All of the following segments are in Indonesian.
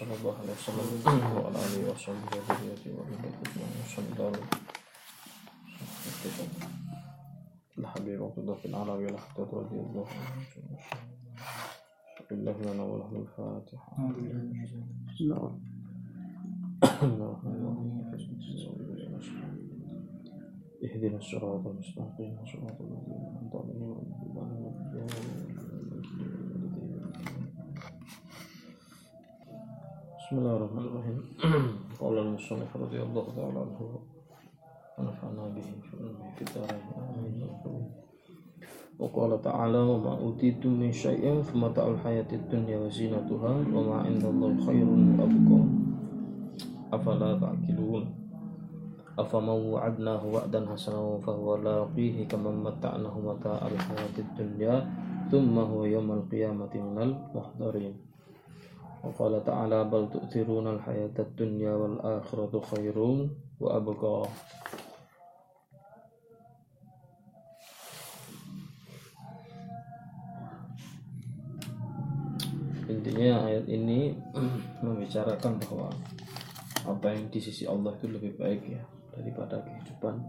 صلى الله عليه وسلم وعلى آله وصحبه وذريته وأهله أجمعين. وصلى الله الحبيب عبد الله بن عربي الأحدث رضي الله عنه. بالله لنا وله الفاتحة. اهدنا الصراط المستقيم. صراط الذين أنعمت عليهم بسم الله الرحمن الرحيم. قال المصنف رضي الله تعالى عنه ونفعنا به في الدارين آمين. وقال تعالى وما أوتيتم من شيء فمتاع الحياة الدنيا وزينتها وما عند الله خير وأبقى. أفلا تعقلون؟ أفمن وعدناه وعدا حسنا فهو لاقيه كمن متعناه متاع الحياة الدنيا ثم هو يوم القيامة من المحضرين. وقال تعالى بل تؤثرون الحياة الدنيا والآخرة خير وأبقى intinya ayat ini membicarakan bahwa apa yang di sisi Allah itu lebih baik ya daripada kehidupan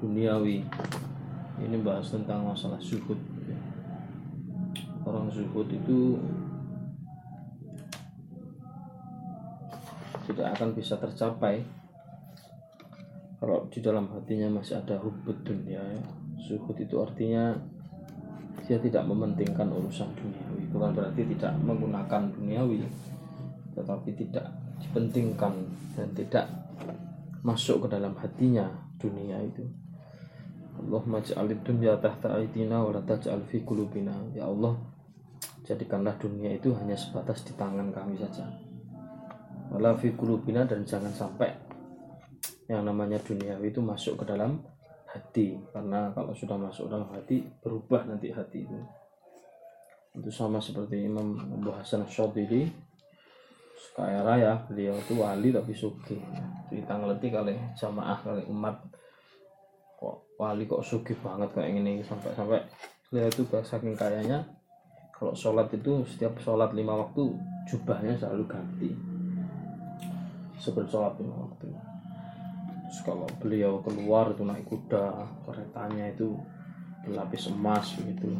duniawi ini bahas tentang masalah zuhud ya. orang zuhud itu tidak akan bisa tercapai kalau di dalam hatinya masih ada hubud dunia ya. zuhud itu artinya dia tidak mementingkan urusan duniawi. Bukan berarti tidak menggunakan duniawi tetapi tidak dipentingkan dan tidak masuk ke dalam hatinya dunia itu. Allah maj'alid dunya tahta aitina wa la taj'al fi qulubina. Ya Allah jadikanlah dunia itu hanya sebatas di tangan kami saja wala fi qulubina dan jangan sampai yang namanya duniawi itu masuk ke dalam hati. Karena kalau sudah masuk dalam hati berubah nanti hati itu. Itu sama seperti Imam Abu Hasan Syadili. Kaya raya beliau itu wali tapi suki cerita ngeleti kali jamaah kali umat. Kok wali kok suki banget kayak ini sampai sampai beliau itu saking kayanya kalau sholat itu setiap sholat lima waktu jubahnya selalu ganti sebelum sholat lima waktu Terus kalau beliau keluar itu naik kuda, keretanya itu berlapis emas begitu.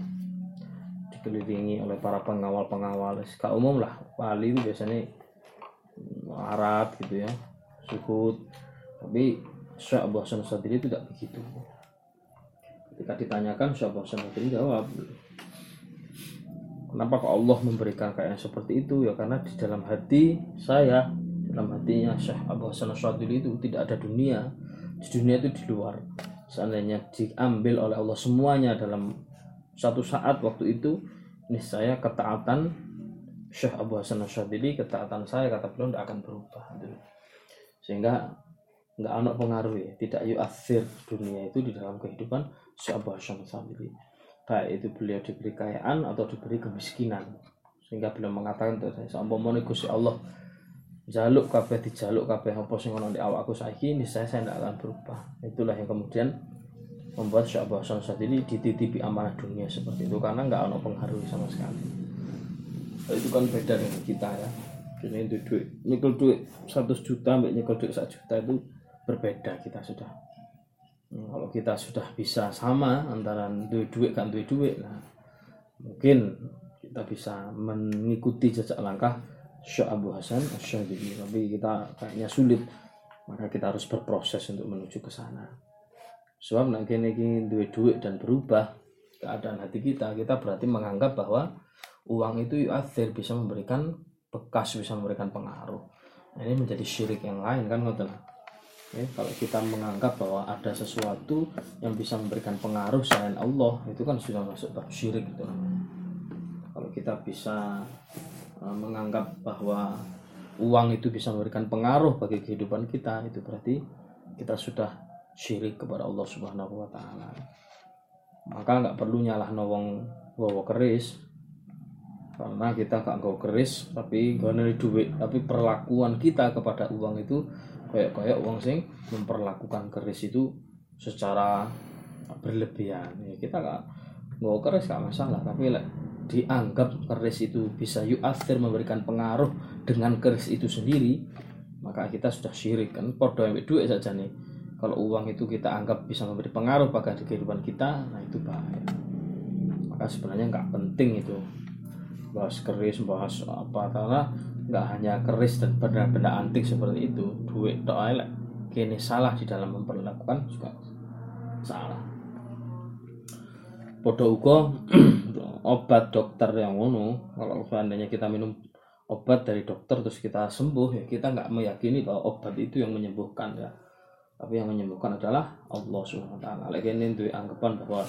Dikelilingi oleh para pengawal-pengawal. Kak umum lah, wali itu biasanya Arab gitu ya, suhud. Tapi Syekh Abu Hasan Sadri itu tidak begitu. Ketika ditanyakan Syekh Abu Hasan Sadri jawab, Kenapa kok Allah memberikan kayak seperti itu? Ya karena di dalam hati saya dalam hatinya Syekh Abu Hasan Asyadili itu tidak ada dunia. Di dunia itu di luar. Seandainya diambil oleh Allah semuanya dalam satu saat waktu itu niscaya ketaatan Syekh Abu Hasan Asyadili ketaatan saya kata beliau tidak akan berubah. Sehingga nggak ada pengaruh ya. Tidak yuathir dunia itu di dalam kehidupan Syekh Abu Hasan Asyadili baik itu beliau diberi kekayaan atau diberi kemiskinan. Sehingga beliau mengatakan saya seumpama Gusti Allah jaluk kabeh dijaluk kabeh. Apa sing ono di awakku saiki ini saya saya tidak akan berubah. Itulah yang kemudian membuat Syekh Abu Sadili dititipi amanah dunia seperti itu karena nggak ono pengaruh sama sekali. Itu kan beda dengan kita ya. Jadi itu duit nyekel duit 100 juta mbak nyekel duit 1 juta itu berbeda kita sudah. Hmm, kalau kita sudah bisa sama antara duit duit kan duit duit nah mungkin kita bisa mengikuti jejak langkah Syekh Abu Hasan Asyadili tapi kita kayaknya sulit. Maka kita harus berproses untuk menuju ke sana. Sebab nak kini kini duit duit dan berubah keadaan hati kita kita berarti menganggap bahwa uang itu yuathir bisa memberikan bekas bisa memberikan pengaruh. Nah, ini menjadi syirik yang lain kan ngoten? Ya, kalau kita menganggap bahwa ada sesuatu yang bisa memberikan pengaruh selain Allah itu kan sudah masuk bab syirik itu kalau kita bisa menganggap bahwa uang itu bisa memberikan pengaruh bagi kehidupan kita itu berarti kita sudah syirik kepada Allah Subhanahu wa taala. Maka nggak perlu nyalah nawang bawa keris. Karena kita gak nggawa keris tapi gak duit. Tapi perlakuan kita kepada uang itu kayak kayak uang sing memperlakukan keris itu secara berlebihan. Ya kita gak nggawa keris gak masalah. Tapi like, dianggap keris itu bisa yu'athir memberikan pengaruh dengan keris itu sendiri maka kita sudah syirik kan? Podo yang duit saja nih. Kalau uang itu kita anggap bisa memberi pengaruh pada kehidupan kita nah itu bahaya. Maka sebenarnya nggak penting itu. Bahas keris bahas apa karena nggak hanya keris dan benda-benda antik seperti itu. Duit doa kini salah di dalam memperlakukan juga salah podo ugo obat dokter yang ngono. Kalau seandainya kita minum obat dari dokter terus kita sembuh ya kita nggak meyakini bahwa obat itu yang menyembuhkan ya. Tapi yang menyembuhkan adalah Allah subhanahu wa taala. Lagi ini itu anggapan bahwa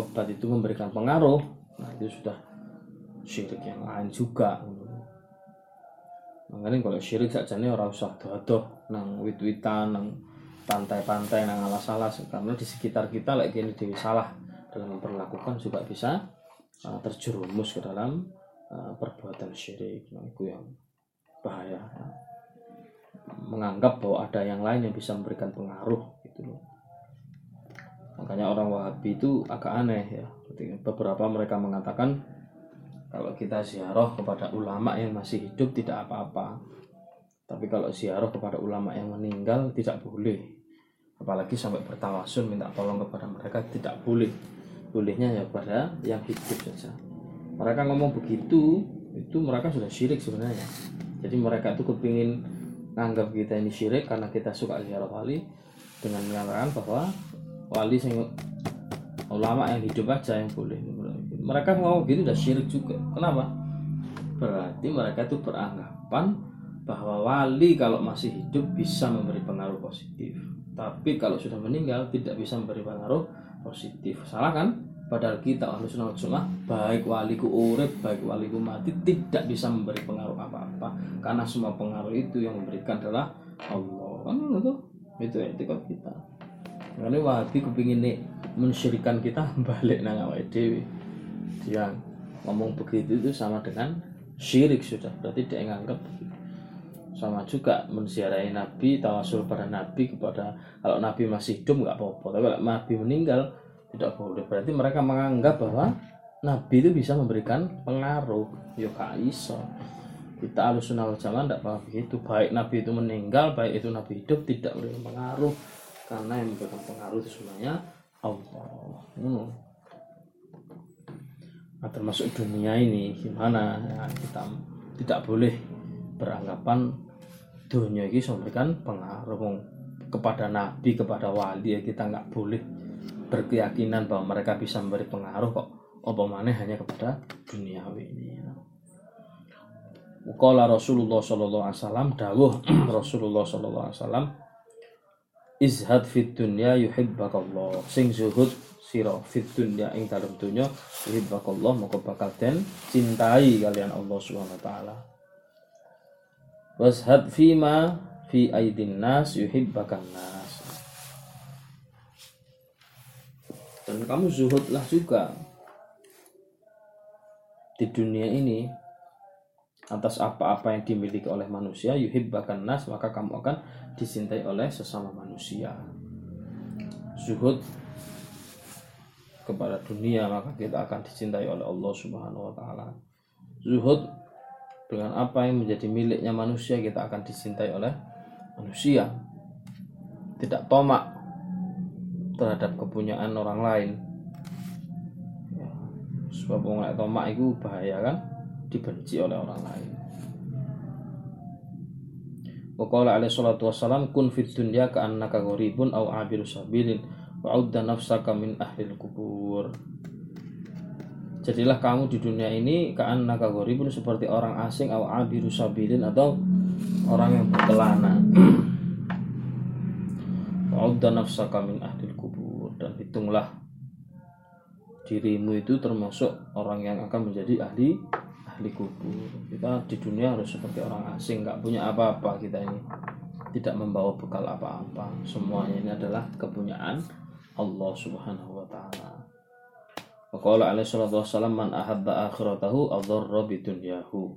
obat itu memberikan pengaruh. Nah itu sudah syirik yang lain juga. Makanya kalau syirik saja ini orang usah doa nang wit-witan nang pantai-pantai nang alas-alas. Karena di sekitar kita lagi ini dewi salah dalam memperlakukan juga bisa uh, terjerumus ke dalam uh, perbuatan syirik. Nah, itu yang bahaya. Ya. menganggap bahwa ada yang lain yang bisa memberikan pengaruh gitu loh. Makanya orang Wahabi itu agak aneh ya. Beberapa mereka mengatakan kalau kita ziarah kepada ulama yang masih hidup tidak apa-apa. Tapi kalau ziarah kepada ulama yang meninggal tidak boleh. Apalagi sampai bertawasun minta tolong kepada mereka tidak boleh bolehnya ya pada yang hidup saja. Mereka ngomong begitu itu mereka sudah syirik sebenarnya. Jadi mereka itu kepingin nganggap kita ini syirik karena kita suka ziarah wali dengan mengatakan bahwa wali sing ulama yang hidup aja yang boleh. Mereka ngomong gitu udah syirik juga. Kenapa? Berarti mereka itu beranggapan bahwa wali kalau masih hidup bisa memberi pengaruh positif. Tapi kalau sudah meninggal tidak bisa memberi pengaruh positif. Salah kan? Padahal kita ahlu sunnah jamaah baik waliku urip baik waliku mati tidak bisa memberi pengaruh apa-apa. Karena semua pengaruh itu yang memberikan adalah Allah. Kan itu itu etika kita. Karena wahabi kepingin nih mensyirikan kita balik nang awal dewi yang ngomong begitu itu sama dengan syirik sudah. Berarti dia nganggap sama juga menziarahi Nabi tawasul pada Nabi kepada kalau Nabi masih hidup nggak apa-apa. Tapi kalau Nabi meninggal tidak boleh. Berarti mereka menganggap bahwa Nabi itu bisa memberikan pengaruh. Yo iso. Kita harus sunnah zaman tidak apa begitu. Baik Nabi itu meninggal baik itu Nabi hidup tidak boleh pengaruh. Karena yang memberikan pengaruh itu semuanya Allah. Hmm. nah termasuk dunia ini gimana? Ya, kita tidak boleh beranggapan dunia ini memberikan pengaruh kepada nabi kepada wali ya kita nggak boleh berkeyakinan bahwa mereka bisa memberi pengaruh kok. Apa mana hanya kepada duniawi ini Qala Rasulullah sallallahu alaihi wasallam dawuh Rasulullah sallallahu alaihi wasallam izhad fit dunya yuhibbakallah. Sing zuhud sira fit dunya ing dalem dunya yuhibbakallah moko bakal den cintai kalian Allah Subhanahu wa taala washad fima fi aidin nas yuhibbakan nas. Dan kamu zuhudlah juga di dunia ini atas apa-apa yang dimiliki oleh manusia yuhibbakan nas maka kamu akan dicintai oleh sesama manusia. Zuhud kepada dunia maka kita akan dicintai oleh Allah Subhanahu wa taala. Zuhud dengan apa yang menjadi miliknya manusia kita akan dicintai oleh manusia. Tidak tomak terhadap kepunyaan orang lain. Ya, sebab orang tomak itu bahaya kan? Dibenci oleh orang lain. Waqala alaihi salatu wassalam kun fid dunya ka'annaka gharibun aw abiru sabilin wa'udda nafsaka min ahlil kubur Jadilah kamu di dunia ini ka'annaka gharibun seperti orang asing aw abiru sabilin atau orang yang berkelana. Wa'udda nafsaka min ahlil kubur. Dan hitunglah dirimu itu termasuk orang yang akan menjadi ahli ahli kubur. Kita di dunia harus seperti orang asing nggak punya apa-apa kita ini. Tidak membawa bekal apa-apa. Semuanya ini adalah kepunyaan Allah subhanahu wa ta'ala Waqala alaihi salatu wassalam man ahabba akhiratahu adharra bi dunyahu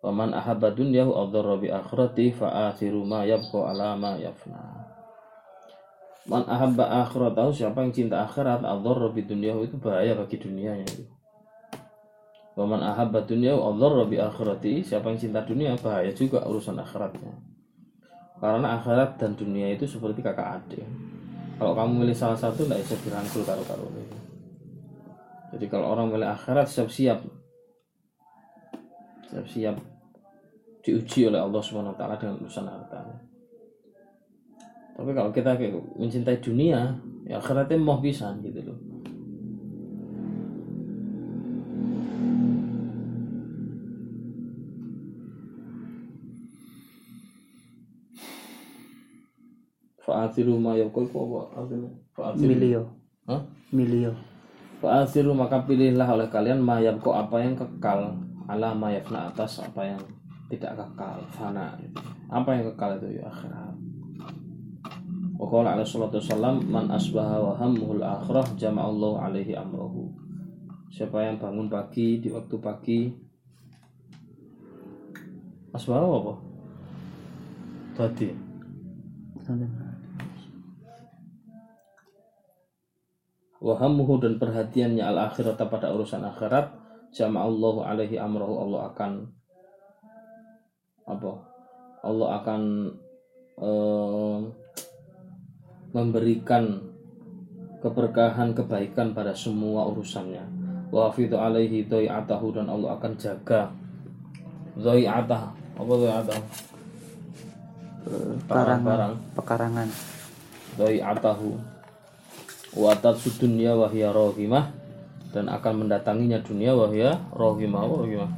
Wa man ahabba dunyahu adharra bi akhirati fa akhiru ma yabqa ala ma yafna Man ahabba akhiratahu siapa yang cinta akhirat adzarra bi dunyahu itu bahaya bagi dunianya itu. Wa man ahabba dunyahu adzarra bi akhirati siapa yang cinta dunia bahaya juga urusan akhiratnya. Karena akhirat dan dunia itu seperti kakak adik. Kalau kamu milih salah satu tidak bisa dirangkul karo-karo Jadi kalau orang milih akhirat siap-siap. Siap-siap diuji oleh Allah taala dengan urusan hartanya tapi kalau kita mencintai dunia ya akhiratnya mau bisa gitu loh Fa'athiru ma yaqul apa artinya? Milio. Hah? Milio. Fa'athiru maka pilihlah oleh kalian ma yabqa apa yang kekal ala ma yafna atas apa yang tidak kekal fana. Apa yang kekal itu ya akhirat. Wa qala alaihi salatu wassalam man asbaha wa hammuhul akhirah jama'allahu alaihi amrahu. Siapa yang bangun pagi di waktu pagi Asbaha apa? Tadi. Wahamuhu dan perhatiannya al akhirat pada urusan akhirat jama'allahu alaihi amrahu Allah akan apa? Allah akan eh, memberikan keberkahan kebaikan pada semua urusannya. Wa hafidu alaihi atahu dan Allah akan jaga dhai'atah apa dhai'atah barang-barang pekarangan atahu wa atat dunya wa hiya rohimah. Dan akan mendatanginya dunia wa hiya rohimah. Rohimah.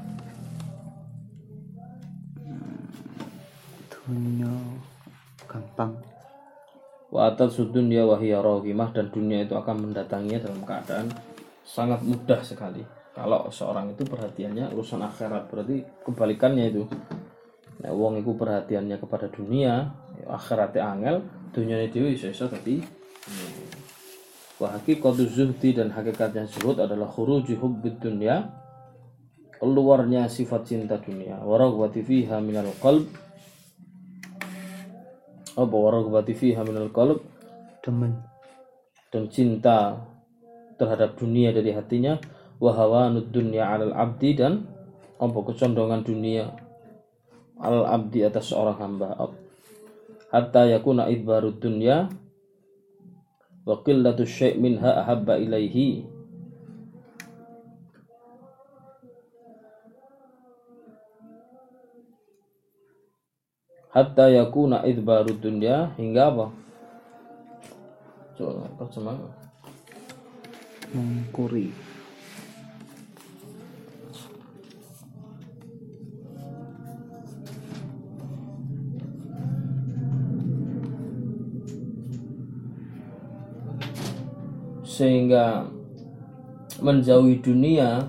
Dunia gampang. Wa atat sudunya wahiyya rohimah. Dan dunia itu akan mendatanginya dalam keadaan sangat mudah sekali. Kalau seorang itu perhatiannya urusan akhirat berarti kebalikannya itu. Nah, wong itu perhatiannya kepada dunia ya akhiratnya angel dunia itu iso iso tapi wa haqiqatu zuhdi dan hakikatnya zuhud adalah khuruji hubbid dunya keluarnya sifat cinta dunia. Waraghwati fiha minal qalb. Apa waragbati fiha minal qalb? Demen. Dan cinta terhadap dunia dari hatinya. Wa hawanud dunya 'alal abdi dan apa kecondongan dunia al abdi atas seorang hamba. Hatta yakuna idbarud dunya wa qillatu syai' minha ahabba ilaihi hatta yakuna idbaru dunya hingga apa coba terjemah mengkuri sehingga menjauhi dunia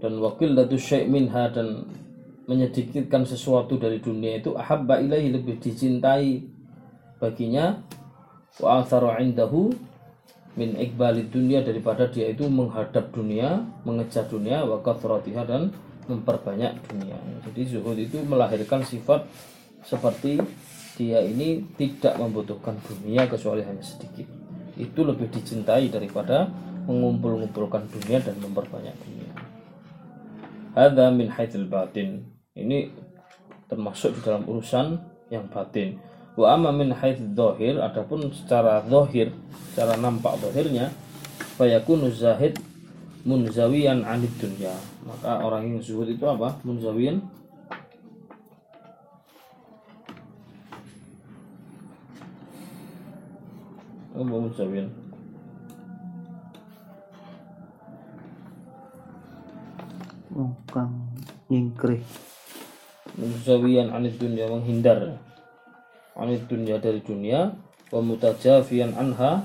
dan wakil datu syai' minha dan menyedikitkan sesuatu dari dunia itu ahabba ilahi lebih dicintai baginya wa atharu indahu min ikbalid dunia daripada dia itu menghadap dunia, mengejar dunia wa kathratiha dan memperbanyak dunia. Jadi zuhud itu melahirkan sifat seperti dia ini tidak membutuhkan dunia kecuali hanya sedikit. Itu lebih dicintai daripada mengumpul-ngumpulkan dunia dan memperbanyak dunia. Hadza min haitsil batin. Ini termasuk di dalam urusan yang batin. Wa amma min haitsu dhahir adapun secara zahir secara nampak zahirnya fayakunu zahid munzawiyan anid dunya. Maka orang yang zuhud itu apa? Munzawiyan apa munzawiyan oh kang nyingkrih. Muzawiyan anid dunia menghindar. Anid dunia dari dunia wa mutajafiyan anha.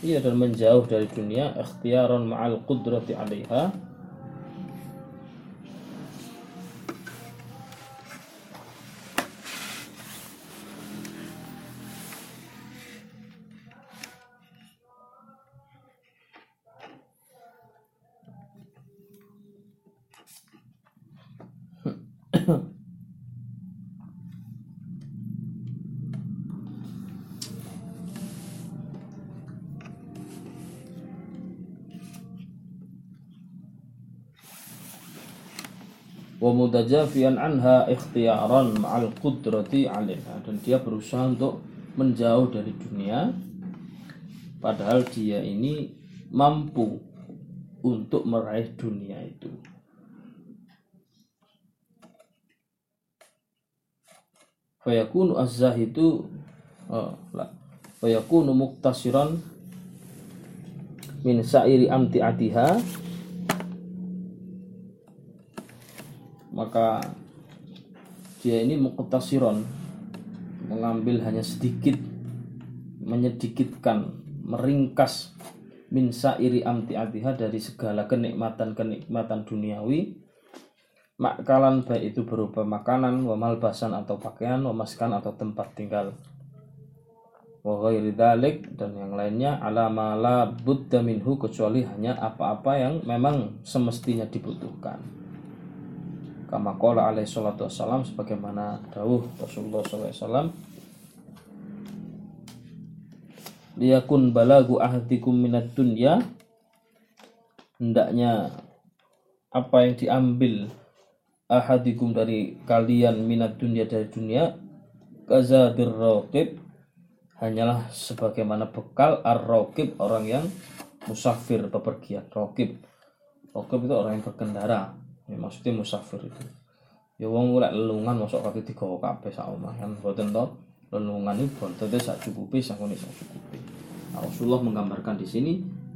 Iya dan menjauh dari dunia ikhtiaran ma'al qudrati 'alaiha wa mutajafian anha ikhtiyaran ma'al qudrati 'alaiha. Dan dia berusaha untuk menjauh dari dunia. Padahal dia ini mampu untuk meraih dunia itu. Fayakunu az-zahidu oh, fayakunu muktasiran min sa'iri amti'atiha maka dia ini muktasiron mengambil hanya sedikit menyedikitkan meringkas min sa'iri amti'atiha dari segala kenikmatan-kenikmatan duniawi makalan baik itu berupa makanan, wa malbasan atau pakaian, wa maskan atau tempat tinggal. Wa ghairi dan yang lainnya ala la budda minhu kecuali hanya apa-apa yang memang semestinya dibutuhkan. Kama qala alaihi salatu wassalam sebagaimana dawuh Rasulullah SAW liyakun balagu ahdikum minat dunya. Hendaknya apa yang diambil ahadikum dari kalian minat dunia dari dunia kazadir raqib hanyalah sebagaimana bekal ar-raqib orang yang musafir bepergian raqib. Raqib itu orang yang berkendara ya, maksudnya musafir itu. Ya wong lek lelungan masuk kaki digawa kabeh sak omah. Kan boten to? Lelungan itu boten sak cukupi sak sak cukupi. Nah, Rasulullah menggambarkan di sini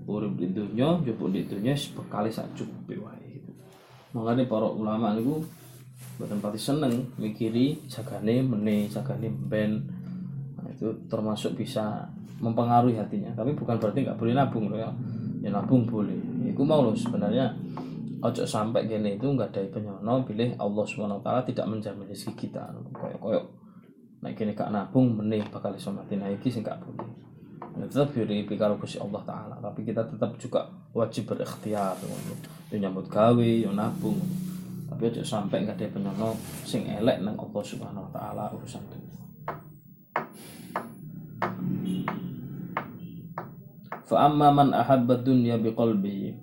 urip di dunia jupuk di dunia sebekali sak cukupi wae makanya para ulama itu buatan pati seneng mikiri jagane mene jagane ben nah, itu termasuk bisa mempengaruhi hatinya. Tapi bukan berarti nggak boleh nabung loh ya. Ya nabung boleh. Itu mau loh sebenarnya ojo sampai gini itu nggak ada penyono pilih Allah subhanahu wa taala tidak menjamin rezeki kita. Koyok koyok nah gini kak nabung mene bakal iso mati nah iki sih nggak boleh. Ya, tetap yuri kalau kusi Allah taala tapi kita tetap juga wajib berikhtiar. Yo nyambut gawe yo nabung. Tapi aja sampai nggak ada penyono sing elek nang Allah Subhanahu wa taala urusan itu Fa amma man ahabba dunya biqalbi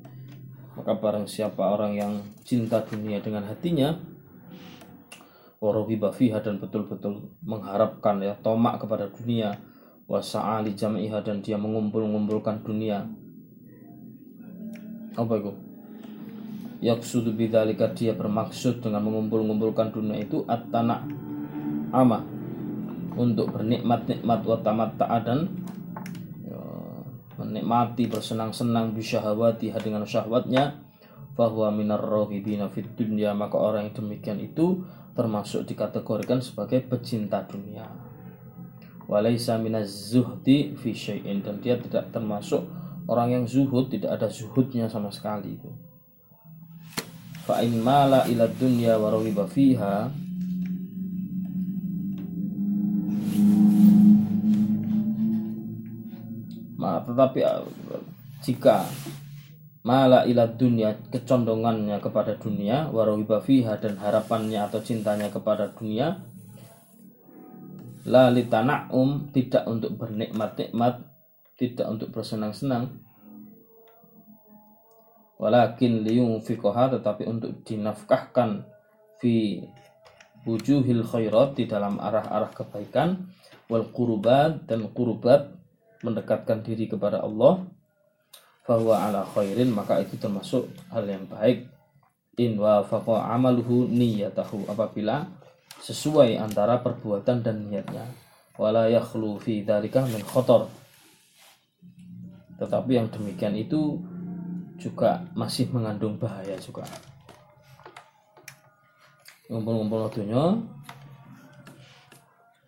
maka barang siapa orang yang cinta dunia dengan hatinya? Warohiba fiha dan betul-betul mengharapkan ya tomak kepada dunia. Wasa'ali jam'iha dan dia mengumpul-ngumpulkan dunia. Apa itu? Yaksudu bidzalika dia bermaksud dengan mengumpul-ngumpulkan dunia itu at-tana ama untuk bernikmat-nikmat wa dan menikmati bersenang-senang bisyahawati dengan syahwatnya bahwa minar rohibina fid dunya. Maka orang yang demikian itu termasuk dikategorikan sebagai pecinta dunia. Walaisa minaz zuhdi fi syai'in. Dan dia tidak termasuk orang yang zuhud tidak ada zuhudnya sama sekali itu. Fa in mala ila dunya wa fiha Tetapi uh, jika mala ila dunia kecondongannya kepada dunia warohiba fiha dan harapannya atau cintanya kepada dunia la um tidak untuk bernikmat-nikmat tidak untuk bersenang-senang walakin liyunfiqaha tetapi untuk dinafkahkan fi wujuhil khairat di dalam arah-arah kebaikan wal qurubat dan qurubat mendekatkan diri kepada Allah bahwa ala khairin maka itu termasuk hal yang baik. In wa amaluhu niyatahu apabila sesuai antara perbuatan dan niatnya. Wala yakhlu fi dzalika min khatar. Tetapi yang demikian itu juga masih mengandung bahaya juga. Ngumpul-ngumpul dunia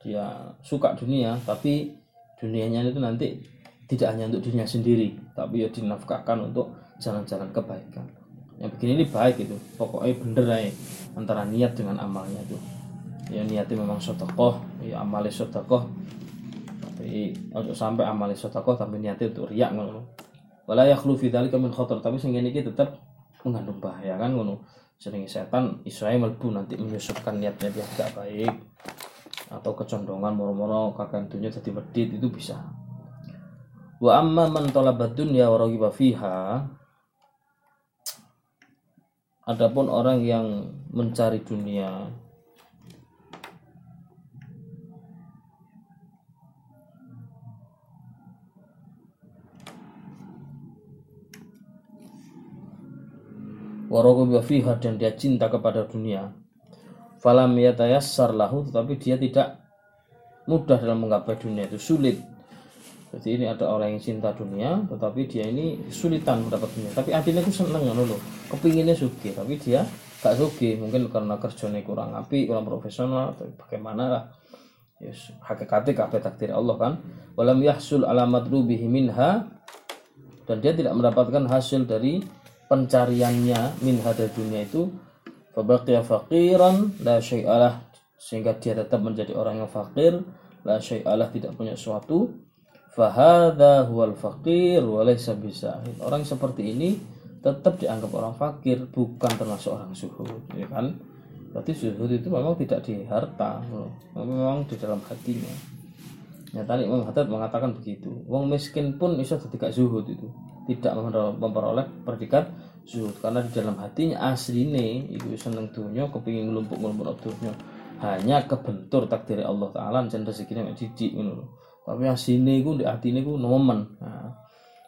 dia suka dunia tapi dunianya itu nanti tidak hanya untuk dirinya sendiri tapi ya dinafkahkan untuk jalan-jalan kebaikan. Yang begini ini baik itu pokoknya bener aja antara niat dengan amalnya itu. Ya niatnya memang sotokoh ya amalnya sotokoh tapi untuk sampai amalnya sotokoh tapi niatnya untuk riak ngono wala yakhlu fi dzalika min khatar tapi sing ngene iki tetep mengandung bahaya kan ngono. Sering setan Israel melbu nanti menyusupkan niat-niat yang tidak baik atau kecondongan moro-moro kakek dunia jadi medit itu bisa. Wa amma man talabat dunya wa raghiba fiha adapun orang yang mencari dunia waraghiba fiha dan dia cinta kepada dunia falam yatayassar lahu tetapi dia tidak mudah dalam menggapai dunia itu sulit. Jadi ini ada orang yang cinta dunia tetapi dia ini kesulitan mendapat dunia. Tapi artinya itu seneng kan loh kepinginnya sugi tapi dia gak sugi mungkin karena kerjanya kurang api kurang profesional atau bagaimana lah. Yes, hakikatnya kabeh takdir Allah kan? Walam yahsul alamat rubihi minha. Dan dia tidak mendapatkan hasil dari pencariannya minha dari dunia itu fabaqiya faqiran la syai'alah. Sehingga dia tetap menjadi orang yang fakir la syai'alah tidak punya sesuatu. Fahadha huwal faqir wa laysa bisahid orang seperti ini tetap dianggap orang fakir bukan termasuk orang zuhud ya kan? Berarti zuhud itu memang tidak di harta memang di dalam hatinya. Ya tadi Imam mengatakan begitu. Wong miskin pun bisa tidak zuhud itu. Tidak memperoleh predikat zuhud. Karena di dalam hatinya asline itu seneng dunia kepingin ngelumpuk dunia. Hanya kebentur takdir Allah Taala dan rezekinya mek jijik ngono tapi asline iku di atine iku nomen. Nah,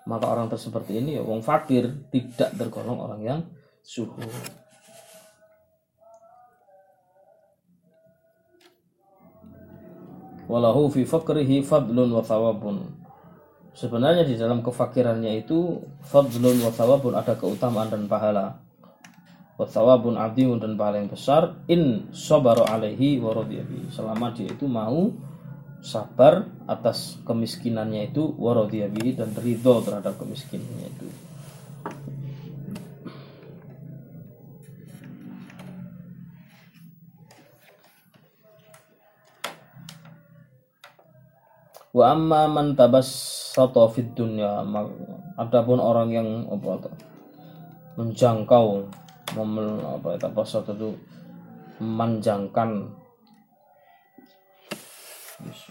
maka orang seperti ini ya wong fakir tidak tergolong orang yang zuhud. Walahu fi fakrihi fadlun wa thawabun sebenarnya di dalam kefakirannya itu fadlun wa thawabun ada keutamaan dan pahala. Wa thawabun adimun dan pahala yang besar in sabaru alaihi wa radiyabi selama dia itu mau sabar atas kemiskinannya itu wa radiyabi dan ridho terhadap kemiskinannya itu wa amma man tabassata fid dunya adapun orang yang apa itu menjangkau memel, apa itu tabassata itu memanjangkan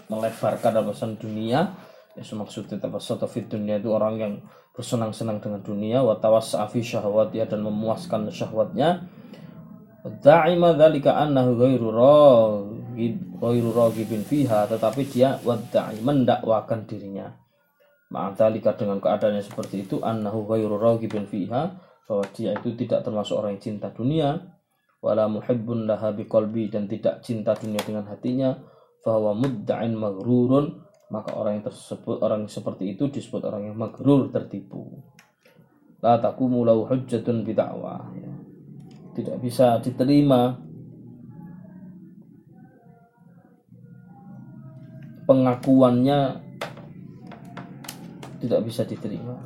melebarkan alasan dunia ya maksudnya tabassata fid dunya itu orang yang bersenang-senang dengan dunia wa tawassa'a fi syahwatnya dan memuaskan syahwatnya. Da'ima dzalika annahu ghairu ghairu raghibin fiha tetapi dia wadda'i mendakwakan dirinya. Ma'adzalika dengan keadaannya seperti itu annahu ghairu raghibin fiha bahwa dia itu tidak termasuk orang yang cinta dunia wala muhibbun laha biqalbi dan tidak cinta dunia dengan hatinya bahwa mudda'in maghrurun maka orang yang tersebut orang yang seperti itu disebut orang yang maghrur tertipu. La taqumu lahu hujjatun bid'awah. Ya tidak bisa diterima pengakuannya tidak bisa diterima.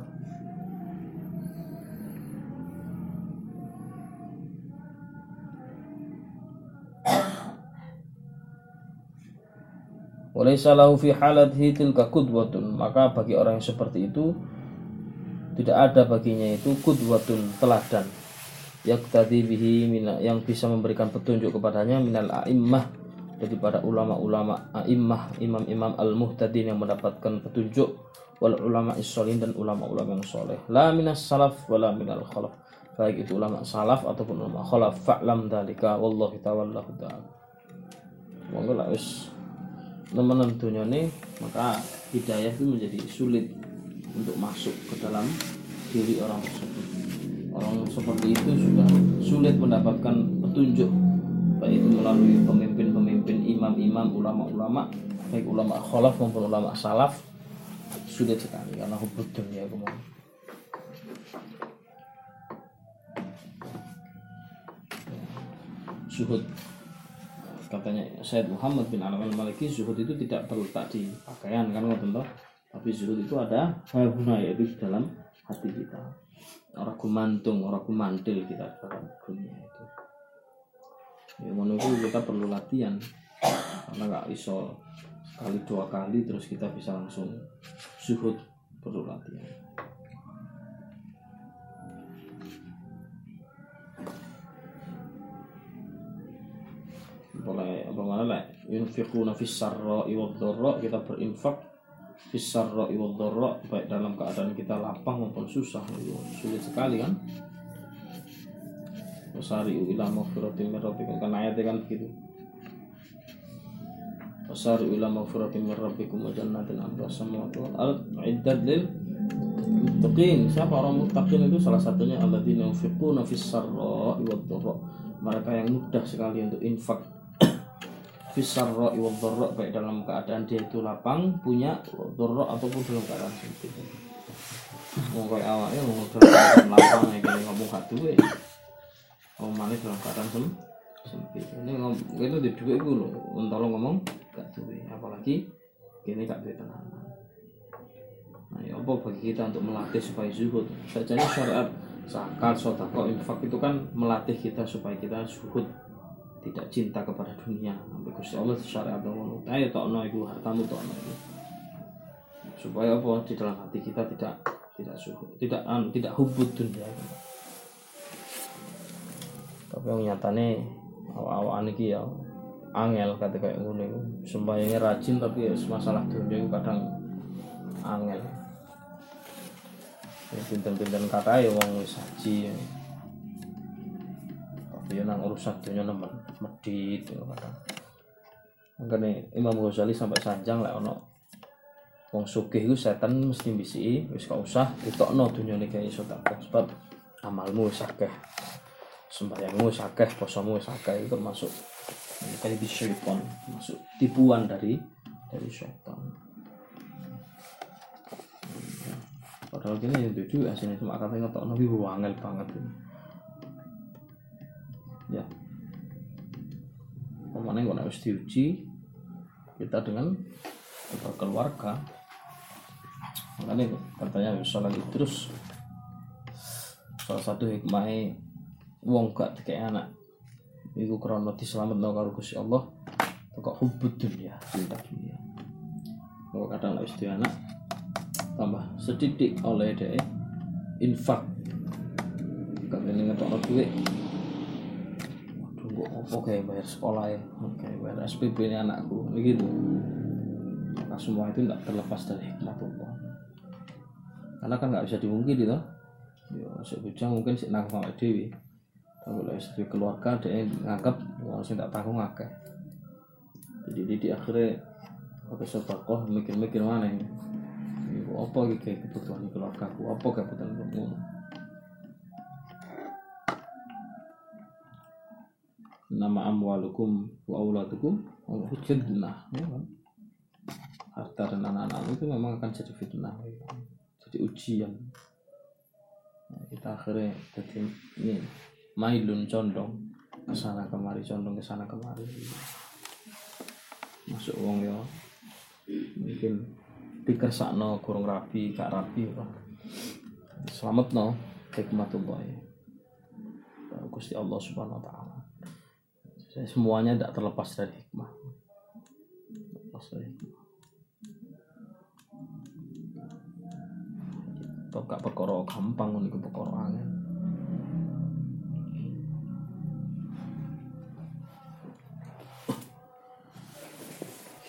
Walaysa fi halathi tilka kudwatun. Maka bagi orang yang seperti itu tidak ada baginya itu kudwatun teladan. Yaktadi bihi yang bisa memberikan petunjuk kepadanya minal a'immah daripada ulama-ulama a'immah imam-imam al-muhtadin yang mendapatkan petunjuk wal ulama isolin dan ulama-ulama yang soleh. La minas salaf wala minal khalaf. Baik itu ulama salaf ataupun ulama khalaf fa'lam dalika wallahu ta'ala ta'ala. Monggo lah wis nemenan nih maka hidayah itu menjadi sulit untuk masuk ke dalam diri orang tersebut. Orang seperti itu sudah sulit mendapatkan petunjuk baik itu melalui pemimpin-pemimpin imam-imam ulama-ulama baik ulama kholaf maupun ulama salaf sulit sekali karena hubud dunia kemudian zuhud. Katanya Said Muhammad bin Alam al-Maliki zuhud itu tidak terletak di pakaian kan tentu tapi zuhud itu ada guna yaitu di dalam hati kita. Orang kumantung orang kumantil kita dalam dunia itu. Ya kita perlu latihan karena nggak iso sekali dua kali terus kita bisa langsung suhud perlu latihan. Boleh apa mana lah yunfiquna fis sarra'i wad kita berinfak Fisarro iwadorro baik dalam keadaan kita lapang maupun susah. Sulit sekali kan? Wasari'u ila maghfiratin min rabbikum kan ayatnya kan begitu Wasari'u ila maghfiratin min rabbikum wa jannatin arduha samawati wal ard iddat lil muttaqin. Siapa orang muttaqin itu? Salah satunya alladzina yunfiquna fis sarra'i wad dharra. Mereka yang mudah sekali untuk infak fis sarra'i wad baik dalam keadaan dia itu lapang punya dharra ataupun dalam keadaan sempit. Mau kayak awalnya mau dalam lapang ya gini ngomong gak duwe. Ngomong mana dalam keadaan sem sempit. Ini ngomong itu di duwe itu loh. Untuk ngomong gak duwe apalagi gini gak duwe tenanan Nah, ya apa bagi kita untuk melatih supaya zuhud? Sajanya syariat zakat, sodako, infak itu kan melatih kita supaya kita zuhud, tidak cinta kepada dunia. Sampai Gusti Allah syariat ngono. Ayo tokno iku hartamu tokno iku. Supaya apa di dalam hati kita tidak tidak zuhud, tidak anu, tidak hubud dunia. Tapi yang nyatane awak-awakan iki ya angel kata kayak ngono iku. Sembayangnya rajin tapi ya masalah dunia itu kadang angel ya pinten-pinten kata ya wong wis haji ya. tapi ya nang urusan dunia nemen medit ya kadang makanya Imam Ghazali sampai sanjang lah ono wong sugih iku setan mesti bisi wis gak usah ditokno dunyane kayak iso tak sebab amalmu wis akeh sembahyangmu wis akeh posomu wis akeh itu termasuk di syaitan masuk tipuan dari dari syaitan padahal gini ya jujur aslinya cuma kata ngetok nabi wangel banget ini. Ya. Ke mana nggak harus diuji kita dengan berkeluarga makanya katanya bisa lagi terus salah satu hikmahnya wong gak kayak anak itu krono diselamat karo Gusti Allah kok hubud dunia cinta dunia kalau kadang istri anak tambah sedikit oleh dia infak. Kalau ini ngetok duit waduh kok kayak bayar sekolah ya kayak bayar SPP ini anakku. Ini gitu maka semua itu tidak terlepas dari hikmah Allah. Karena kan nggak bisa dimungkiri toh. Ya sebujang mungkin si nak sama dewi kalau istri keluarga dia nganggap harusnya tidak tanggung akeh. Jadi di, akhirnya pakai sobakoh mikir-mikir mana ini? Apa kayak kebutuhan keluarga aku apa kebutuhan kamu nama amwalukum wa auladukum fitnah. Ya kan? Harta dan anak-anak itu memang akan jadi fitnah. Jadi ujian. Nah, kita akhirnya jadi ini mailun condong. Ke sana kemari condong ke sana kemari. Masuk uang ya mungkin dikersakno kurang rapi gak rapi apa? Selamat no hikmatullah ya Gusti Allah subhanahu wa ta'ala. Semuanya tidak terlepas dari hikmah. Terlepas dari hikmah. Atau gak gampang ini perkara angin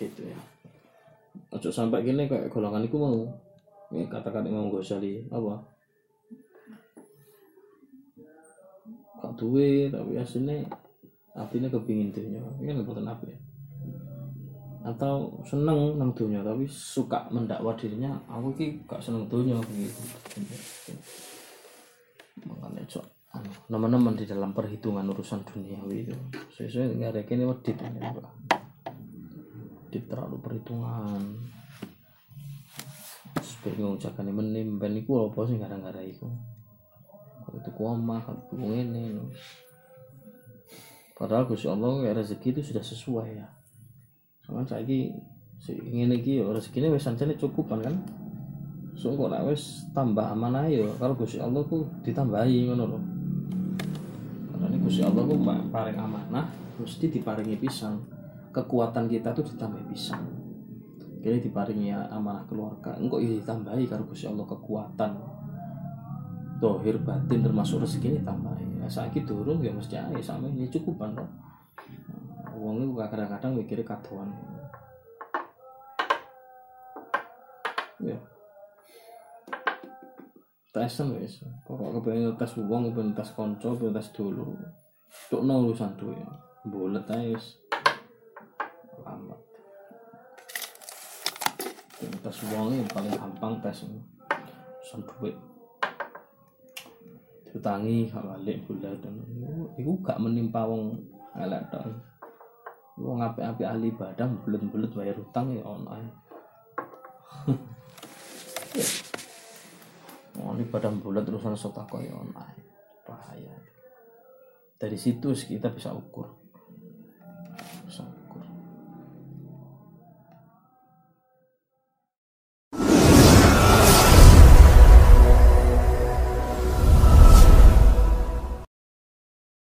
gitu ya. Ojo sampai gini kayak golongan itu mau. Ya, katakan Imam Ghazali apa? Gak duwe tapi aslinya apinya kepingin dunia ini kan bukan api ya. Atau seneng nang dunia tapi suka mendakwa dirinya aku ki gak seneng dunia begitu makanya cok anu, teman-teman di dalam perhitungan urusan duniawi itu. Sesuai nggak ada kini ini di terlalu perhitungan. Bingung cakap ini menim ben iku apa sih gara-gara iku? Kalau itu kuama kalau itu ini padahal Gusti Allah rezeki itu sudah sesuai ya. Cuman saya ini ingin ya rezeki ini wes sancane cukupan kan? So kok nak wes tambah amanah ya? Kalau Gusti Allah ku ditambahi ngono loh karena ini Gusti Allah ku paling amanah mesti diparingi pisang kekuatan kita tuh ditambah pisang jadi diparingi amanah keluarga engkau ya ditambahi kalau Gusti Allah kekuatan. Dohir batin termasuk rezeki ini tambah ya sakit turun ya mesti aja sama ini cukupan kok. Uang itu kadang-kadang mikirnya kadoan. Ya. Tes wis. Pokok kepengen tes uang kepengen tes konco kepengen tes dulu tukno urusan duit. Bulet aja wis tes ini paling gampang tes urusan duit. Diutangi balik bulat itu gak menimpa wong elek tok. Wong apik-apik ahli ibadah bulet-bulet bayar utang ya ono ae ini badan bulat terusan sotako ya ono ae. bahaya. Dari situ kita bisa ukur